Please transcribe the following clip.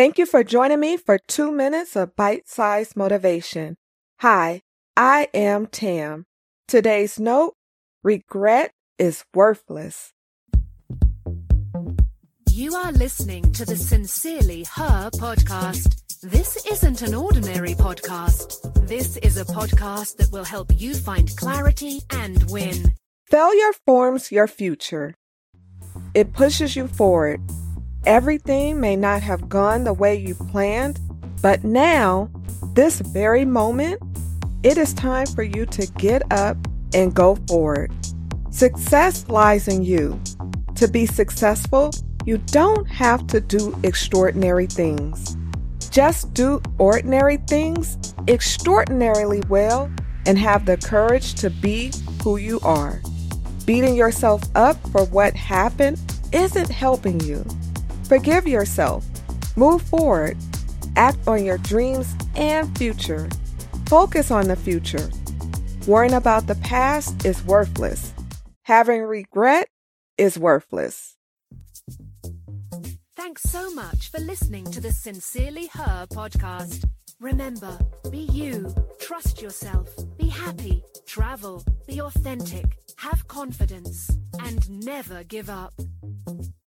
Thank you for joining me for two minutes of bite sized motivation. Hi, I am Tam. Today's note regret is worthless. You are listening to the Sincerely Her podcast. This isn't an ordinary podcast. This is a podcast that will help you find clarity and win. Failure forms your future. It pushes you forward. Everything may not have gone the way you planned, but now, this very moment, it is time for you to get up and go forward. Success lies in you. To be successful, you don't have to do extraordinary things. Just do ordinary things extraordinarily well and have the courage to be who you are. Beating yourself up for what happened isn't helping you. Forgive yourself. Move forward. Act on your dreams and future. Focus on the future. Worrying about the past is worthless. Having regret is worthless. Thanks so much for listening to the Sincerely Her podcast. Remember, be you, trust yourself, be happy, travel, be authentic, have confidence, and never give up.